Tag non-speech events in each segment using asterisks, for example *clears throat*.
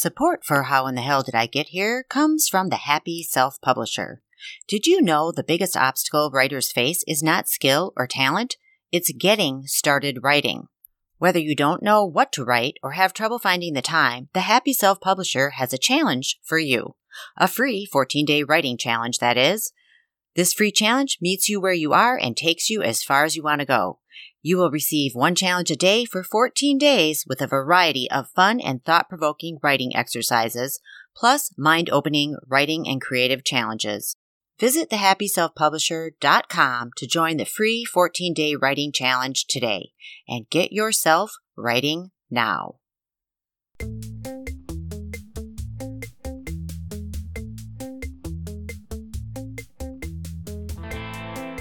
Support for How in the Hell Did I Get Here comes from the Happy Self Publisher. Did you know the biggest obstacle writers face is not skill or talent? It's getting started writing. Whether you don't know what to write or have trouble finding the time, the Happy Self Publisher has a challenge for you. A free 14 day writing challenge, that is. This free challenge meets you where you are and takes you as far as you want to go. You will receive one challenge a day for 14 days with a variety of fun and thought provoking writing exercises, plus mind opening writing and creative challenges. Visit thehappyselfpublisher.com to join the free 14 day writing challenge today and get yourself writing now.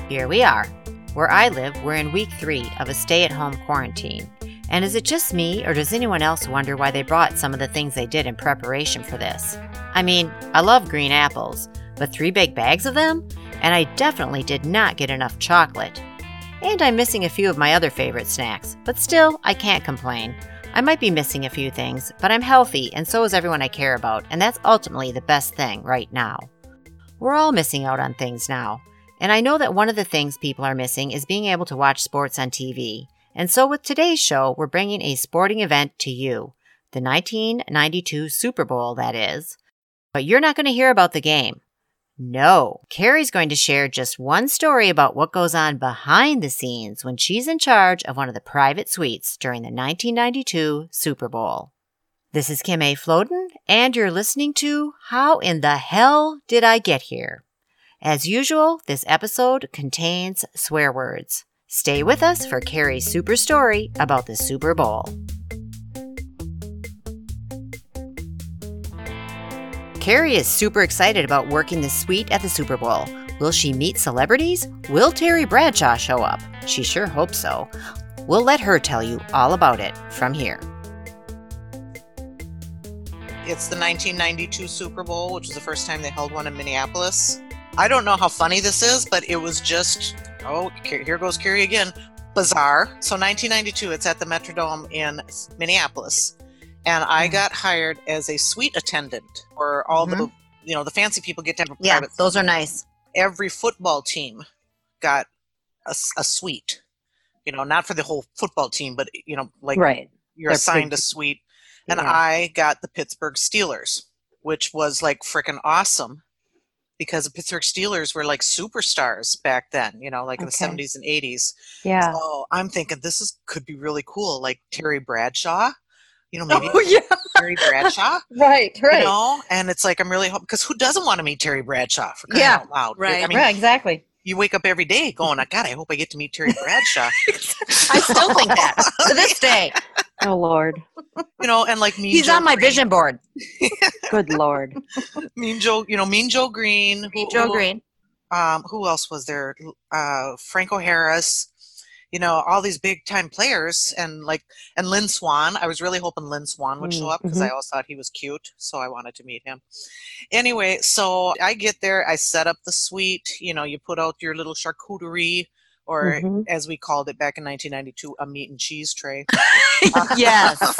Here we are. Where I live, we're in week three of a stay at home quarantine. And is it just me, or does anyone else wonder why they brought some of the things they did in preparation for this? I mean, I love green apples, but three big bags of them? And I definitely did not get enough chocolate. And I'm missing a few of my other favorite snacks, but still, I can't complain. I might be missing a few things, but I'm healthy, and so is everyone I care about, and that's ultimately the best thing right now. We're all missing out on things now, and I know that one of the things people are missing is being able to watch sports on TV. And so with today's show, we're bringing a sporting event to you. The 1992 Super Bowl, that is. But you're not going to hear about the game. No, Carrie's going to share just one story about what goes on behind the scenes when she's in charge of one of the private suites during the 1992 Super Bowl. This is Kim A. Floden, and you're listening to How in the Hell Did I Get Here? As usual, this episode contains swear words. Stay with us for Carrie's super story about the Super Bowl. Carrie is super excited about working the suite at the Super Bowl. Will she meet celebrities? Will Terry Bradshaw show up? She sure hopes so. We'll let her tell you all about it from here. It's the 1992 Super Bowl, which was the first time they held one in Minneapolis. I don't know how funny this is, but it was just, oh, here goes Carrie again, bizarre. So 1992, it's at the Metrodome in Minneapolis and I mm. got hired as a suite attendant where all mm-hmm. the you know the fancy people get to have a yeah, private. those are nice. Every football team got a, a, suite. You know, not for the whole football team, but you know, like right. you're They're assigned a suite. And yeah. I got the Pittsburgh Steelers, which was like freaking awesome because the Pittsburgh Steelers were like superstars back then, you know, like in the 70s and 80s. Yeah. So I'm thinking this is could be really cool. Like Terry Bradshaw you know, *laughs* oh, maybe oh, yeah. Terry Bradshaw. right, *laughs* right. You know, and it's like I'm really hoping because who doesn't want to meet Terry Bradshaw for crying yeah, out loud? Right, I mean, right, exactly. You wake up every day going, "I God, I hope I get to meet Terry Bradshaw. *laughs* I still think that to this *laughs* day. Oh Lord. You know, and like me. He's Joe on my Greene. vision board. *laughs* Good Lord. Mean Joe, you know, Mean Joe Greene. Mean Joe Greene. Um, who else was there? Uh, Franco Harris you know, all these big time players and like, and Lynn Swann. I was really hoping Lynn Swann would show up because mm-hmm. I always thought he was cute. So I wanted to meet him. Anyway, so I get there, I set up the suite, you know, you put out your little charcuterie or mm-hmm. as we called it back in 1992, a meat and cheese tray. *laughs* yes.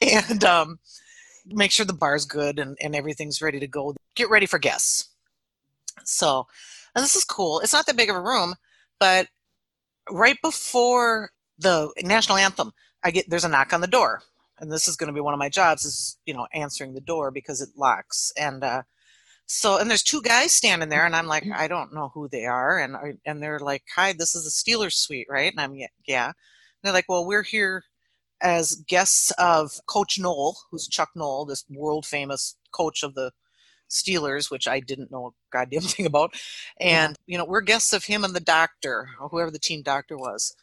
*laughs* and um, make sure the bar's good and, and everything's ready to go. Get ready for guests. So, and this is cool. It's not that big of a room, but right before the national anthem, I get there's a knock on the door, and this is going to be one of my jobs is you know answering the door because it locks. And. uh so and there's two guys standing there and i'm like i don't know who they are. And and they're like hi this is the steelers suite right? And i'm yeah and they're like well we're here as guests of coach noll who's chuck noll this world famous coach of the Steelers, which I didn't know a goddamn *laughs* thing about. And, yeah. you know, we're guests of him and the doctor, or whoever the team doctor was.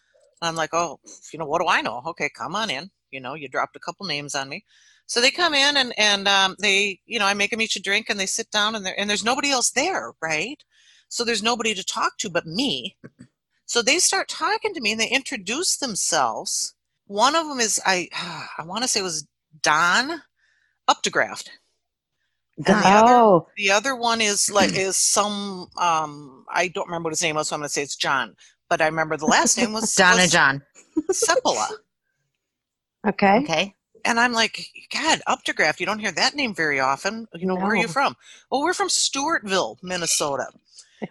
And I'm like, oh, you know, what do I know? Okay, come on in. You know, you dropped a couple names on me. So they come in and, and um, they, you know, I make them each a drink and they sit down and, and there's nobody else there, right? So there's nobody to talk to but me. So they start talking to me and they introduce themselves. One of them is, I, *sighs* I want to say it was Don Updegraft the oh. Other, the other one is like *clears throat* is some um I don't remember what his name was, so I'm gonna say it's John. But I remember the last name was Donna was John. Sepola. Okay. Okay. and I'm like, God, Updegraft, you don't hear that name very often. You know, where are you from? Well, we're from Stewartville, Minnesota.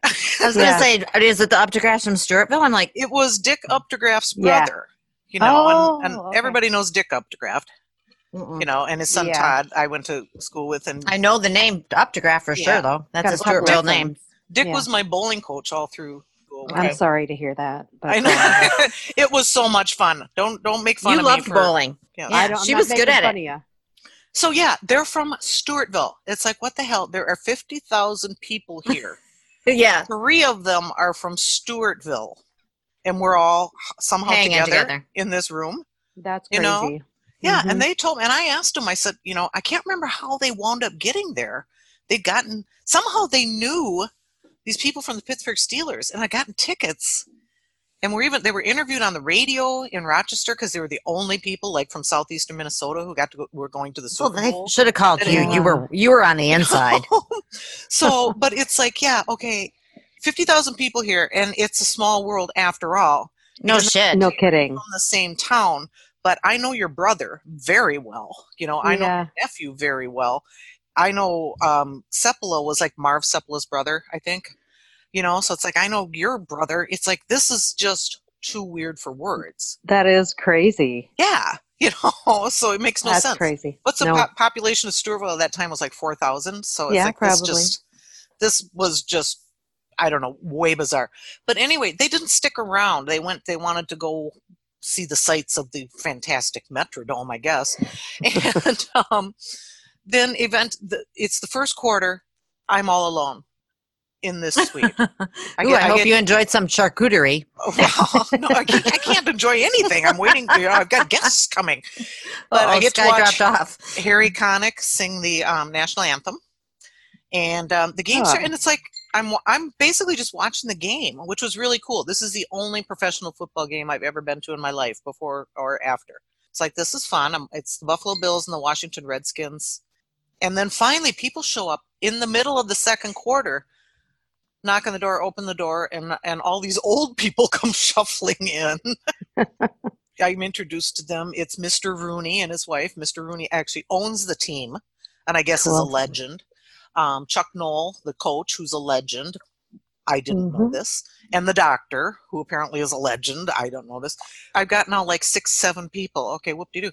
I was Yeah. going to say, is it the Updegraft from Stewartville? I'm like, It was Dick Updegraft's Yeah. brother. You know, and, and Oh, okay. everybody knows Dick Updegraft, mm-mm. you know, and his son Yeah. Todd I went to school with and I know the name Updegraft for Yeah. sure, though. That's Got a a couple Stewartville name. Dick Yeah. was my bowling coach all through school. I'm Okay. sorry to hear that. But I go know. *laughs* it was so much fun. Don't don't make fun You of loved me for bowling. Yeah. Yeah, I don't, I'm she not was good making at fun it. of ya. So yeah, they're from Stewartville. It's like what the hell? There are fifty thousand people *laughs* here. Yeah, Three of them are from Stewartville, and we're all somehow hanging together, together. in this room. That's You crazy. know, Yeah, Mhm. and they told me, and I asked them. I said, you know, I can't remember how they wound up getting there. They'd gotten somehow they knew these people from the Pittsburgh Steelers, and had gotten tickets. And were even they were interviewed on the radio in Rochester because they were the only people like from southeastern Minnesota who got to go, were going to the Well, Super they Bowl. should have called you. is- You were you were on the inside. *laughs* so, but it's like, yeah, okay, fifty thousand people here, and it's a small world after all. No shit. No kidding. From the same town, but I know your brother very well. You know, I know Yeah. your nephew very well. I know um, Sepula was like Marv Sepula's brother, I think. You know, so it's like I know your brother. It's like this is just too weird for words. That is crazy. Yeah, *laughs* you know, so it makes no That's sense. crazy. What's the No. po- population of Stewartville at that time was like four thousand. So it's Yeah, like this probably. just this was just I don't know, way bizarre. But anyway, they didn't stick around. They went. They wanted to go see the sights of the fantastic Metrodome, I guess. *laughs* And um, then event. The, it's the first quarter. I'm all alone in this suite. Ooh, I, get- I hope get- you enjoyed some charcuterie. Oh, well, no, I can't, I can't enjoy anything. I'm waiting. You know, I've got guests coming. *laughs* But I Uh-oh, get to watch- dropped off. Harry Connick sing the um, national anthem, and um, the games Oh. start, and it's like I'm I'm basically just watching the game, which was really cool. This is the only professional football game I've ever been to in my life, before or after. It's like this is fun. i it's the Buffalo Bills and the Washington Redskins, and then finally people show up in the middle of the second quarter. Knock on the door, open the door, and and all these *laughs* old people come shuffling in. *laughs* I'm introduced to them. It's Mr. Rooney and his wife. Mr. Rooney actually owns the team, and I guess is a legend. Um, Chuck Noll, the coach, who's a legend. I didn't know Mhm. this. And the doctor, who apparently is a legend. I don't know this. I've got now like six, seven people. Okay, whoop de doo.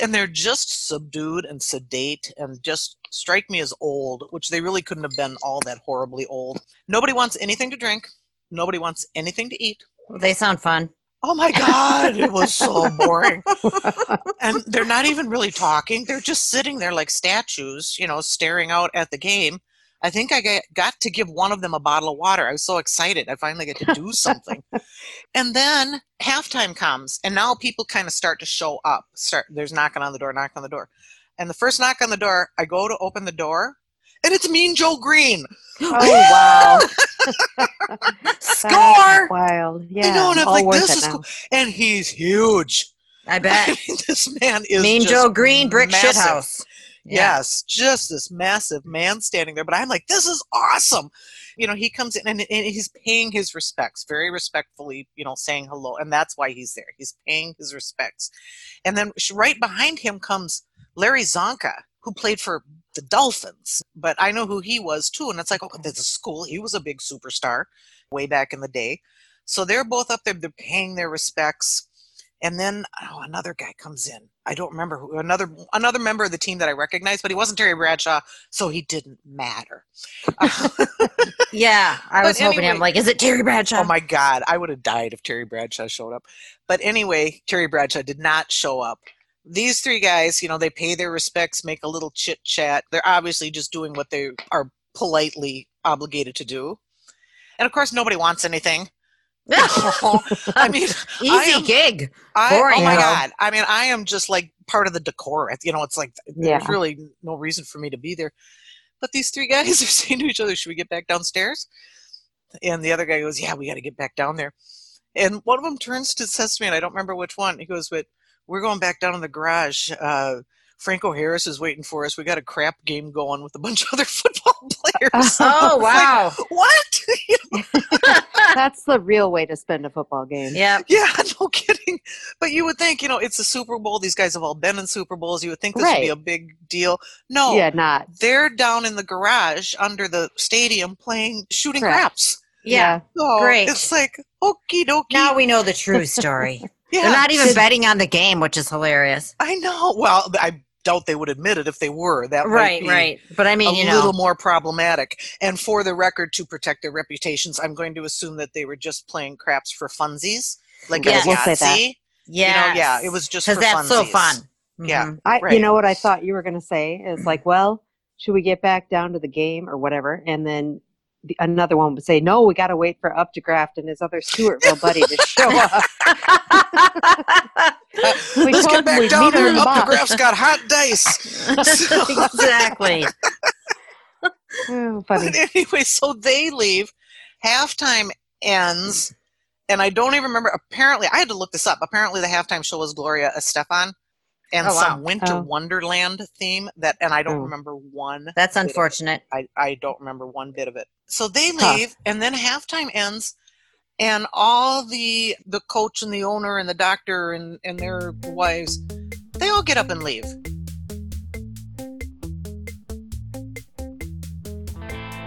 And they're just subdued and sedate and just strike me as old, which they really couldn't have been all that horribly old. Nobody wants anything to drink. Nobody wants anything to eat. They sound fun. Oh my God, it was so boring. *laughs* And they're not even really talking. They're just sitting there like statues, you know, staring out at the game. I think I got, to give one of them a bottle of water. I was so excited. I finally get to do something. *laughs* and then halftime comes, and now people kind of start to show up. Start there's knocking on the door, knock on the door. And the first knock on the door, I go to open the door, and it's Mean Joe Greene. oh wow. *laughs* Score! Wild. Yeah. know, and I'm all like, worth this it is now. cool. And he's huge. I *laughs* I bet. mean, this man is mean just Joe Greene, brick massive. shit house. Yeah. Yes, just this massive man standing there. But I'm like, this is awesome. You know, he comes in and, and he's paying his respects very respectfully, you know, saying hello. And that's why he's there. He's paying his respects. And then right behind him comes Larry Csonka, who played for the Dolphins. But I know who he was too. And it's like, oh, there's a school. He was a big superstar way back in the day. So they're both up there, they're paying their respects. And then oh, another guy comes in. I don't remember who. Another another member of the team that I recognized, but he wasn't Terry Bradshaw, so he didn't matter. *laughs* Yeah, I was hoping. anyway- I'm like, is it Terry Bradshaw? oh my God, I would have died if Terry Bradshaw showed up. But anyway, Terry Bradshaw did not show up. These three guys, you know, they pay their respects, make a little chit chat. They're obviously just doing what they are politely obligated to do. And of course, nobody wants anything. *laughs* *laughs* I mean, *laughs* Easy I am- gig. I, oh Boring, my though. god! I mean, I am just like part of the decor. You know, it's like there's really no reason for me to be there. But these three guys are saying to each other, "Should we get back downstairs?" And the other guy goes, "Yeah, we got to get back down there." And one of them turns to says to me, and I don't remember which one. He goes, "But we're going back down in the garage. Uh, Franco Harris is waiting for us. We got a crap game going with a bunch of other football *laughs* football players. *laughs* Oh It's like, wow. what? *laughs* That's the real way to spend a football game. Yeah. yeah, no kidding. But you would think, you know, it's a Super Bowl. These guys have all been in Super Bowls. You would think this would be a big deal. No, Yeah, not. they're down in the garage under the stadium playing shooting Correct. craps. Yeah. So Great. It's like okie dokie. Now we know the true story. *laughs* yeah, They're not even betting on the game, which is hilarious. I know. Well, I doubt they would admit it if they were. That might Right, be right. But I mean, a you little know, more problematic. And for the record, to protect their reputations, I'm going to assume that they were just playing craps for funsies, like Yes. a We'll say that. Yahtzee. yeah, You know, yeah, it was just because for that's so funsies. fun. Yeah. Mhm. I, Right. you know what I thought you were going to say is like, well, should we get back down to the game or whatever? And then the, another one would say, no, we got to wait for up Updegraft and his other Stewartville buddy to show up. *laughs* We Let's told get him we'd back down meet him there. in the Up the box. graph's got hot dice. *laughs* exactly. *laughs* Oh, funny. But anyway, so they leave. Halftime ends, and I don't even remember. Apparently, I had to look this up. Apparently, the halftime show was Gloria Estefan and Oh, wow. some Winter Oh. Wonderland theme that, and I don't Oh. remember one. That's bit of it. unfortunate. I, I don't remember one bit of it. So they Huh. leave, and then halftime ends, and all the the coach and the owner and the doctor and and their wives, they all get up and leave.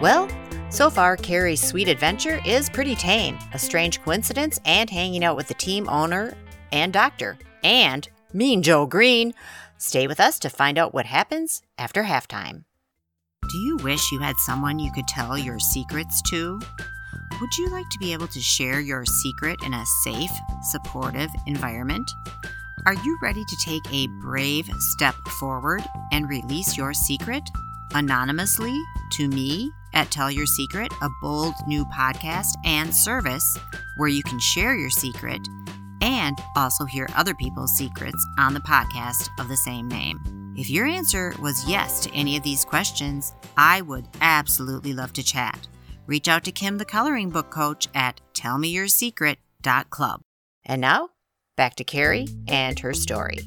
Well, so far, Carrie's sweet adventure is pretty tame. A strange coincidence and hanging out with the team owner and doctor. And Mean Joe Greene. Stay with us to find out what happens after halftime. Do you wish you had someone you could tell your secrets to? Would you like to be able to share your secret in a safe, supportive environment? Are you ready to take a brave step forward and release your secret anonymously to me at Tell Your Secret, a bold new podcast and service where you can share your secret and also hear other people's secrets on the podcast of the same name. If your answer was yes to any of these questions, I would absolutely love to chat. Reach out to Kim, the coloring book coach, at tellmeyoursecret.club. And now, back to Carrie and her story.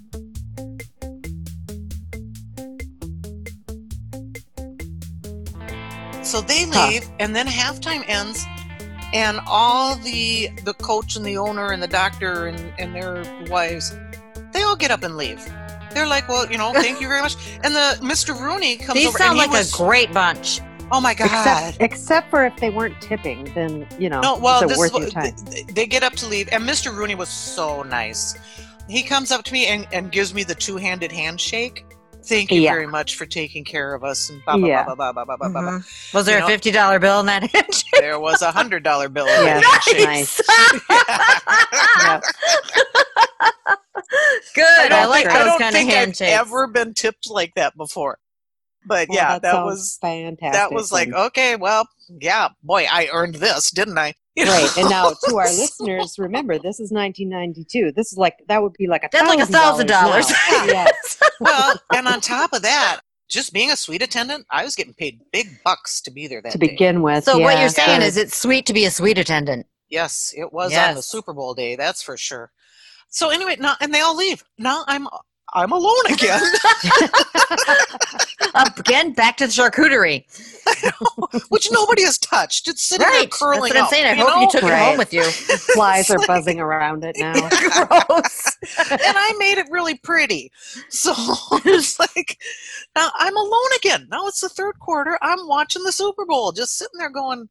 So they Huh. leave, and then halftime ends, and all the the coach and the owner and the doctor and and their wives, they all get up and leave. They're like, well, you know, *laughs* thank you very much. And the Mr. Rooney comes These over, sound and like was, a great bunch. oh my god. Except, except for if they weren't tipping, then, you know, No, well, is this worth is your time? th- they get up to leave, and Mr. Rooney was so nice. He comes up to me and, and gives me the two-handed handshake. Thank you Yeah. very much for taking care of us. And blah blah Yeah. blah blah blah blah blah blah. blah. Mm-hmm. Was there You a fifty dollar bill in that handshake? There was a hundred dollar bill. in Yeah, that handshake. nice. Yeah. *laughs* Good. I I, like think, I don't kind of think I've ever been tipped like that before. But Well, yeah, that, sounds was fantastic. that was like okay, well, yeah, boy, I earned this, didn't I? *laughs* You Right, and now to our listeners, remember this is 1992. This is like that would be like a That's like a thousand dollars. now. *laughs* yes, well, and on top of that, just being a suite attendant, I was getting paid big bucks to be there that to day. begin with. So what you're saying so- is it's sweet to be a sweet attendant. Yes, it was on the Super Bowl day, that's for sure. So anyway, now and they all leave. Now I'm I'm alone again. *laughs* Again, back to the charcuterie. *laughs* which nobody has touched. It's sitting there Right. That's what I'm up, saying. I you hope you know? took it home with you. *laughs* flies are buzzing around it now. Gross. and I made it really pretty. So it's like now I'm alone again. Now it's the third quarter. I'm watching the Super Bowl, just sitting there going,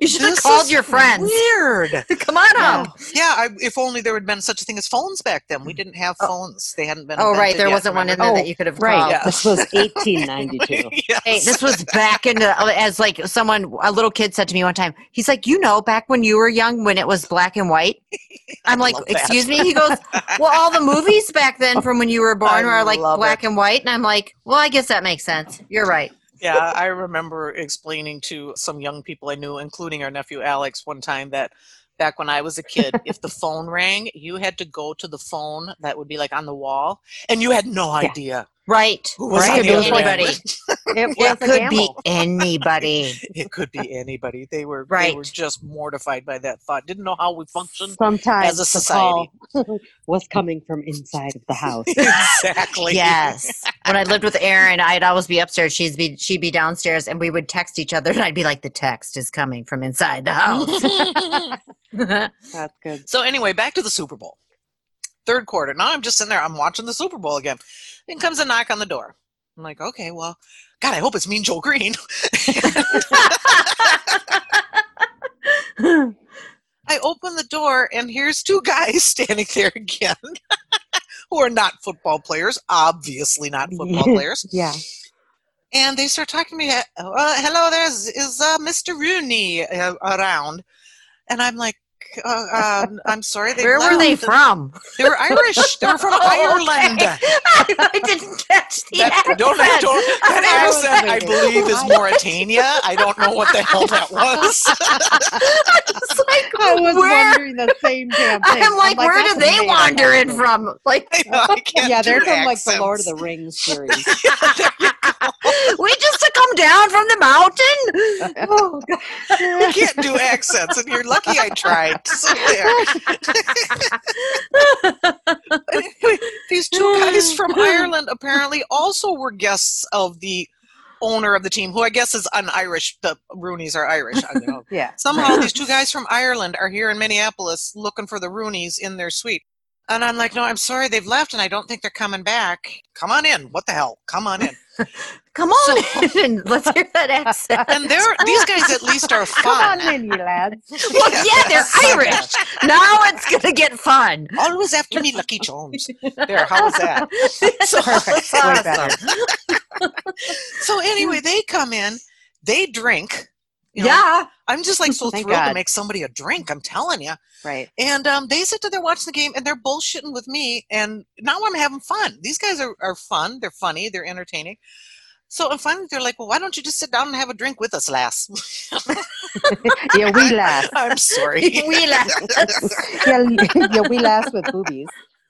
You should have called your friends. Weird. Come on Yeah. up. Yeah, I, if only there had been such a thing as phones back then. We didn't have oh. phones. They hadn't been. Oh, right. There yet, wasn't one in there Oh, that you could have Right, called. Yeah. this was 1892. *laughs* Yes. Hey, this was back in the, as like someone, a little kid said to me one time, he's like, you know, back when you were young, when it was black and white. *laughs* I'm like, love that. excuse me? He goes, *laughs* well, all the movies back then from when you were born I were like love black and white. And I'm like, well, I guess that makes sense. You're right. yeah, I remember explaining to some young people I knew, including our nephew Alex, one time that back when I was a kid, *laughs* if the phone rang, you had to go to the phone that would be like on the wall, and you had no Yeah. idea Right. who was Right, on the it was anybody. It was It could be anybody. *laughs* it could be anybody. They were they Right. were just mortified by that thought. Didn't know how we functioned Sometimes as a the society. call *laughs* was coming from inside of the *laughs* house. exactly. Yes. When I lived with Erin, I'd always be upstairs. She'd be she'd be downstairs, and we would text each other. And I'd be like, "The text is coming from inside the house." That's good. so anyway, back to the Super Bowl. Third quarter. Now I'm just sitting there. I'm watching the Super Bowl again. Then comes a knock on the door. I'm like, okay, well, God, I hope it's Mean Joe Greene. *laughs* I open the door and here's two guys standing there again *laughs* who are not football players, obviously not football *laughs* players. Yeah. And they start talking to me, uh, hello, there's is uh, Mr. Rooney uh, around. And I'm like, uh, uh, I'm sorry. They Where were they left. from? They were Irish. They were from *laughs* Oh, Ireland. okay. *laughs* I didn't catch the That, accent. don't, don't, that I accent, I believe, is I- Mauritania. I don't know what the hell that was. *laughs* It's like, I was where? wondering the same damn thing. I'm like, where that's did they made wander in from? Like, I know, I can't Yeah, they're do from like the Lord of the Rings series. we just to come down from the mountain. Oh, God. You can't do accents, and you're lucky I tried. So anyway, *laughs* *laughs* these two guys from Ireland apparently also were guests of the owner of the team, who I guess is an Irish. The Rooneys are Irish. I don't know. *laughs* yeah. Somehow these two guys from Ireland are here in Minneapolis looking for the Rooneys in their suite. And I'm like, no, I'm sorry, they've left, and I don't think they're coming back. Come on in. What the hell? Come on in. *laughs* Come on in. Let's hear that *laughs* accent. And they're these guys at least are fun. *laughs* Come on in, you lads. Well, yeah, they're Irish. Now it's gonna get fun. Always after me, Lucky Jones. There, how was that? So, Perfect. So anyway, they come in, they drink. You know. Yeah. I'm just like so thrilled to make somebody a drink. I'm telling you. Right. And um, they sit there watching the game, and they're bullshitting with me. And now I'm having fun. These guys are, are fun. They're funny. They're entertaining. So and finally, they're like, "Well, why don't you just sit down and have a drink with us, lass?" *laughs* Yeah, we laugh. *laughs* I'm sorry. *laughs* We laugh. Yeah, yeah, we laugh with boobies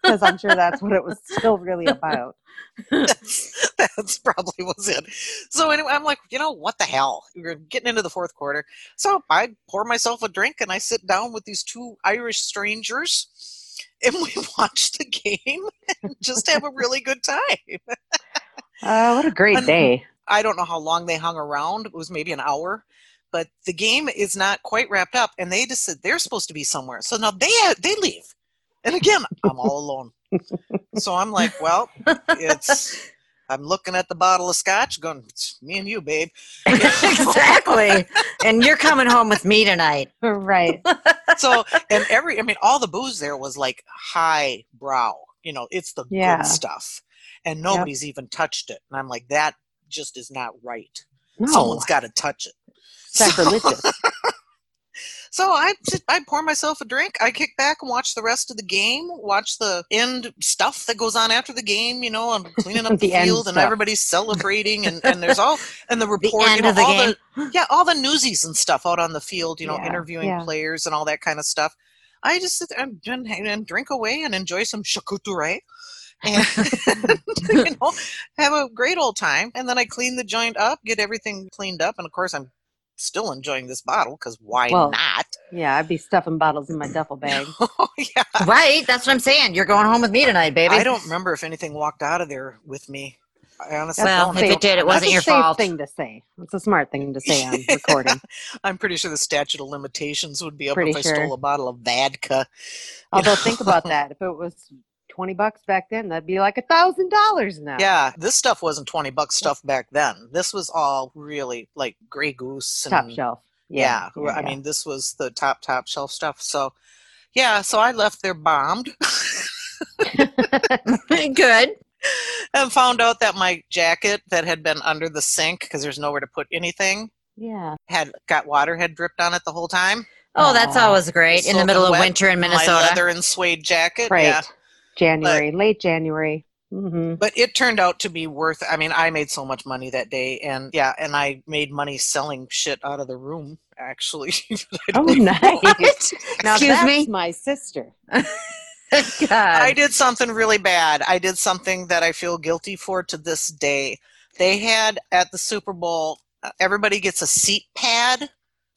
because I'm sure that's what it was still really about. *laughs* that's, probably was it. So anyway, I'm like, you know, what the hell? We're getting into the fourth quarter. So I pour myself a drink and I sit down with these two Irish strangers and we *laughs* watch the game and just have a really good time. *laughs* Uh, what a great And- day. I don't know how long they hung around. It was maybe an hour. But the game is not quite wrapped up, and they just said they're supposed to be somewhere. So now they they leave, and again I'm all *laughs* alone. so I'm like, well, it's. I'm looking at the bottle of scotch, going, it's me and you, babe. exactly. And you're coming home with me tonight. Right. *laughs* so, and every, I mean, all the booze there was like high brow. You know, it's the Yeah. good stuff, and nobody's even touched it. And I'm like, that just is not right. No. Someone's got to touch it. sacrilegious. So *laughs* I sit, I pour myself a drink. I kick back and watch the rest of the game. Watch the end stuff that goes on after the game. You know, I'm cleaning up *laughs* the, The field and stuff. everybody's celebrating, and, and there's all *laughs* and the report. end you know, of the all game. the yeah, all the newsies and stuff out on the field. You know, Yeah, interviewing yeah. players and all that kind of stuff. I just sit there and, and, and drink away and enjoy some charcuterie. And *laughs* you know, have a great old time. And then I clean the joint up, get everything cleaned up, and of course I'm still enjoying this bottle because why Well, not? yeah, I'd be stuffing bottles in my duffel *laughs* bag. Oh *laughs* yeah. Right? That's what I'm saying. You're going home with me tonight, baby. I don't remember if anything walked out of there with me. I honestly Well, don't. if it did, it wasn't your fault. thing to say. It's a smart thing to say on *laughs* recording. I'm pretty sure the statute of limitations would be up Pretty if I stole a bottle of vodka. Although know? think about that. If it was twenty bucks back then, that'd be like a thousand dollars now. Yeah, this stuff wasn't twenty bucks stuff back then. This was all really like Grey Goose and Top shelf. Yeah, Yeah. I mean this was the top top shelf stuff. So yeah, so I left there bombed *laughs* *laughs* Good. and found out that my jacket that had been under the sink because there's nowhere to put anything yeah. had got water had dripped on it the whole time. Oh, that's always great in the middle the of winter in Minnesota. My Minnesota. leather and suede jacket. Right. Yeah. January, late January. hmm But it turned out to be worth I mean, I made so much money that day and yeah, and I made money selling shit out of the room, actually. *laughs* Oh, don't even know. nice. *laughs* Now Excuse that's me? my sister. *laughs* God. I did something really bad. I did something that I feel guilty for to this day. They had at the Super Bowl, uh, everybody gets a seat pad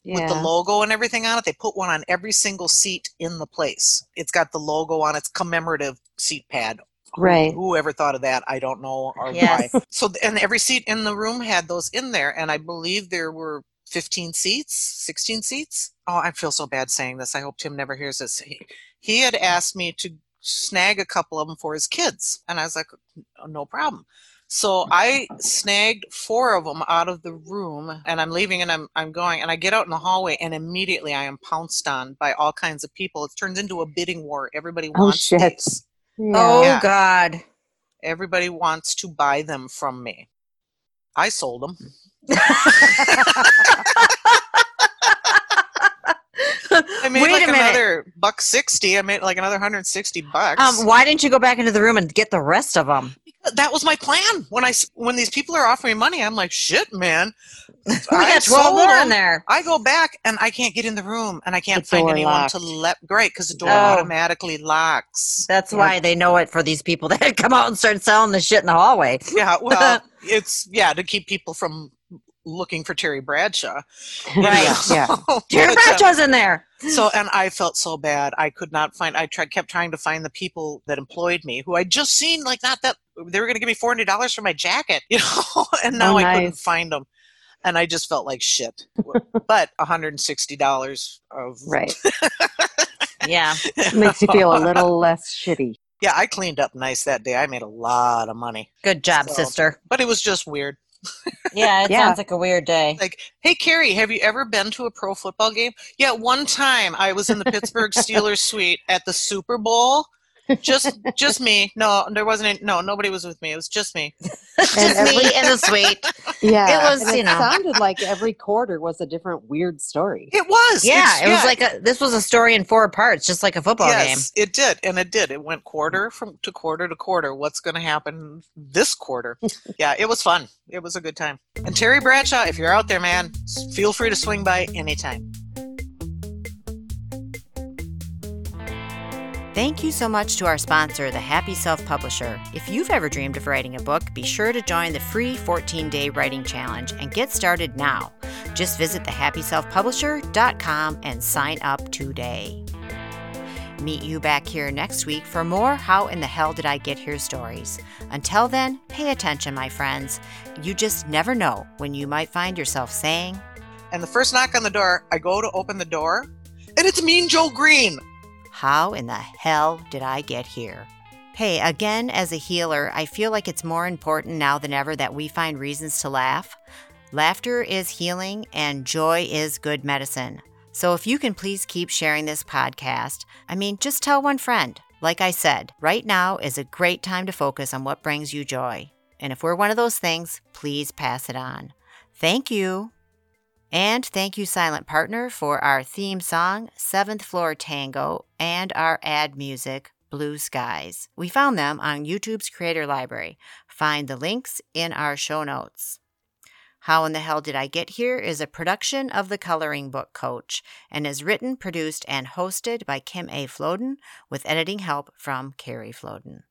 with the logo and everything on it. They put one on every single seat in the place. It's got the logo on its commemorative seat pad. Who- Right. Whoever thought of that, I don't know or Yes. why. So and every seat in the room had those in there, and I believe there were 15 seats, 16 seats. Oh, I feel so bad saying this. I hope Tim never hears this. He, he had asked me to snag a couple of them for his kids, and I was like, no problem. So I snagged four of them out of the room and I'm leaving and I'm, I'm going and I get out in the hallway and immediately I am pounced on by all kinds of people. It turns into a bidding war. Everybody Oh, wants shit. these. Yeah. Oh Yeah. God. Everybody wants to buy them from me. I sold them. I made Wait like a minute. another buck 60. I made like another 160 bucks. Um, why didn't you go back into the room and get the rest of them? That was my plan. when I when these people are offering money, I'm like, shit, man. *laughs* We I got twelve more in there. I go back and I can't get in the room and I can't The find anyone locked. to let great because the door Oh. automatically locks. That's Yeah. why they know it for these people *laughs* that come out and start selling the shit in the hallway. Yeah, well, *laughs* it's yeah to keep people from looking for Terry Bradshaw. Right. know. *laughs* Yeah. Terry uh, Bradshaw's in there. so and I felt so bad. I could not find. I tried, kept trying to find the people that employed me, who I'd just seen. Like not that they were going to give me four hundred dollars for my jacket, *laughs* you know. and now Oh, I couldn't find them, and I just felt like shit. but one hundred and sixty dollars of Right. *laughs* Yeah. Makes you feel a little less shitty. Yeah, I cleaned up nice that day. I made a lot of money, Good job, So- sister. but it was just weird. Yeah, it Yeah. sounds like a weird day. Like, hey, Carrie, have you ever been to a pro football game? Yeah, one time I was in the Pittsburgh Steelers suite at the Super Bowl. Just, just me. No, there wasn't. Any, no, nobody was with me. It was just me. Just every- me in the suite. Yeah. It was, and you it know. sounded like every quarter was a different weird story. It was. Yeah, It's- it was like a. This was a story in four parts, just like a football game. yes, it did, and it did. It went quarter from to quarter to quarter. What's going to happen this quarter? *laughs* yeah, it was fun. It was a good time. And Terry Bradshaw, if you're out there, man, feel free to swing by anytime. Thank you so much to our sponsor, the Happy Self Publisher. If you've ever dreamed of writing a book, be sure to join the free 14 day writing challenge and get started now. Just visit thehappyselfpublisher.com and sign up today. Meet you back here next week for more How in the Hell Did I Get Here stories. Until then, pay attention, my friends. You just never know when you might find yourself saying, And the first knock on the door, I go to open the door, and it's Mean Joe Greene. How in the hell did I get here? Hey, again, as a healer, I feel like it's more important now than ever that we find reasons to laugh. Laughter is healing and joy is good medicine. So if you can please keep sharing this podcast, I mean, just tell one friend. Like I said, right now is a great time to focus on what brings you joy. And if we're one of those things, please pass it on. Thank you. And thank you, Silent Partner, for our theme song, Seventh Floor Tango, and our ad music, Blue Skies. We found them on YouTube's Creator Library. Find the links in our show notes. How in the Hell Did I Get Here is a production of the Coloring Book Coach and is written, produced, and hosted by Kim A. Floden with editing help from Carrie Floden.